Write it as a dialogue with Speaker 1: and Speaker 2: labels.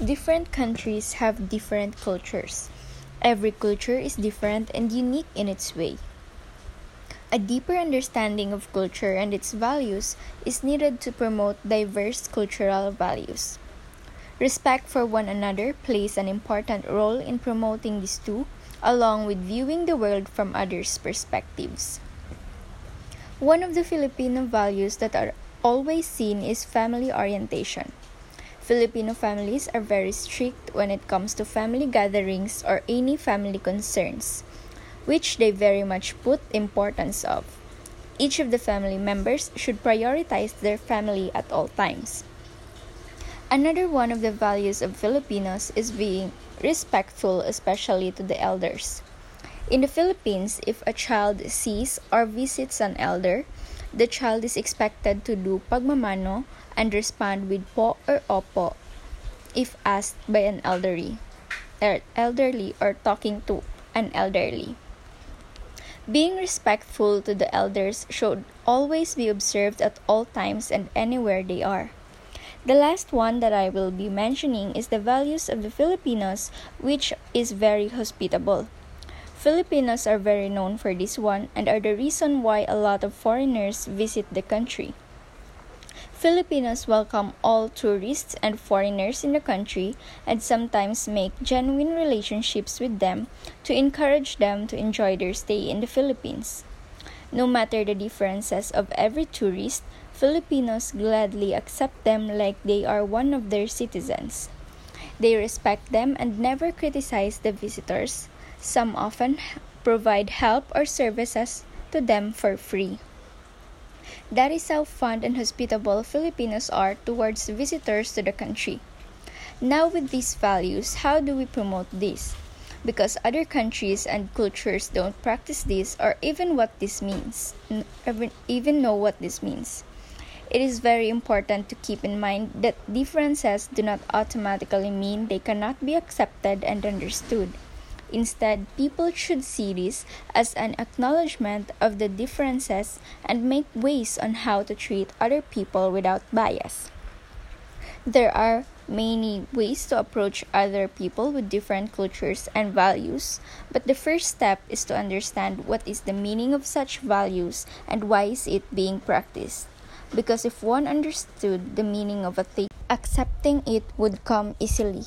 Speaker 1: Different countries have different cultures. Every culture is different and unique in its way. A deeper understanding of culture and its values is needed to promote diverse cultural values. Respect for one another plays an important role in promoting these two, along with viewing the world from others' perspectives. One of the Filipino values that are always seen is family orientation. Filipino families are very strict when it comes to family gatherings or any family concerns, which they very much put importance of. Each of the family members should prioritize their family at all times. Another one of the values of Filipinos is being respectful, especially to the elders. In the Philippines, if a child sees or visits an elder, the child is expected to do pagmamano and respond with po or opo if asked by an elderly, er, elderly or talking to an elderly. Being respectful to the elders should always be observed at all times and anywhere they are. The last one that I will be mentioning is the values of the Filipinos, which is very hospitable. Filipinos are very known for this one and are the reason why a lot of foreigners visit the country. Filipinos welcome all tourists and foreigners in the country and sometimes make genuine relationships with them to encourage them to enjoy their stay in the Philippines. No matter the differences of every tourist, Filipinos gladly accept them like they are one of their citizens. They respect them and never criticize the visitors. Some often provide help or services to them for free. That is how fond and hospitable Filipinos are towards visitors to the country. Now, with these values, how do we promote this? Because other countries and cultures don't practice this or even what this means, even know what this means. It is very important to keep in mind that differences do not automatically mean they cannot be accepted and understood. Instead, people should see this as an acknowledgement of the differences and make ways on how to treat other people without bias. There are many ways to approach other people with different cultures and values, but the first step is to understand what is the meaning of such values and why is it being practiced. Because if one understood the meaning of a thing, accepting it would come easily.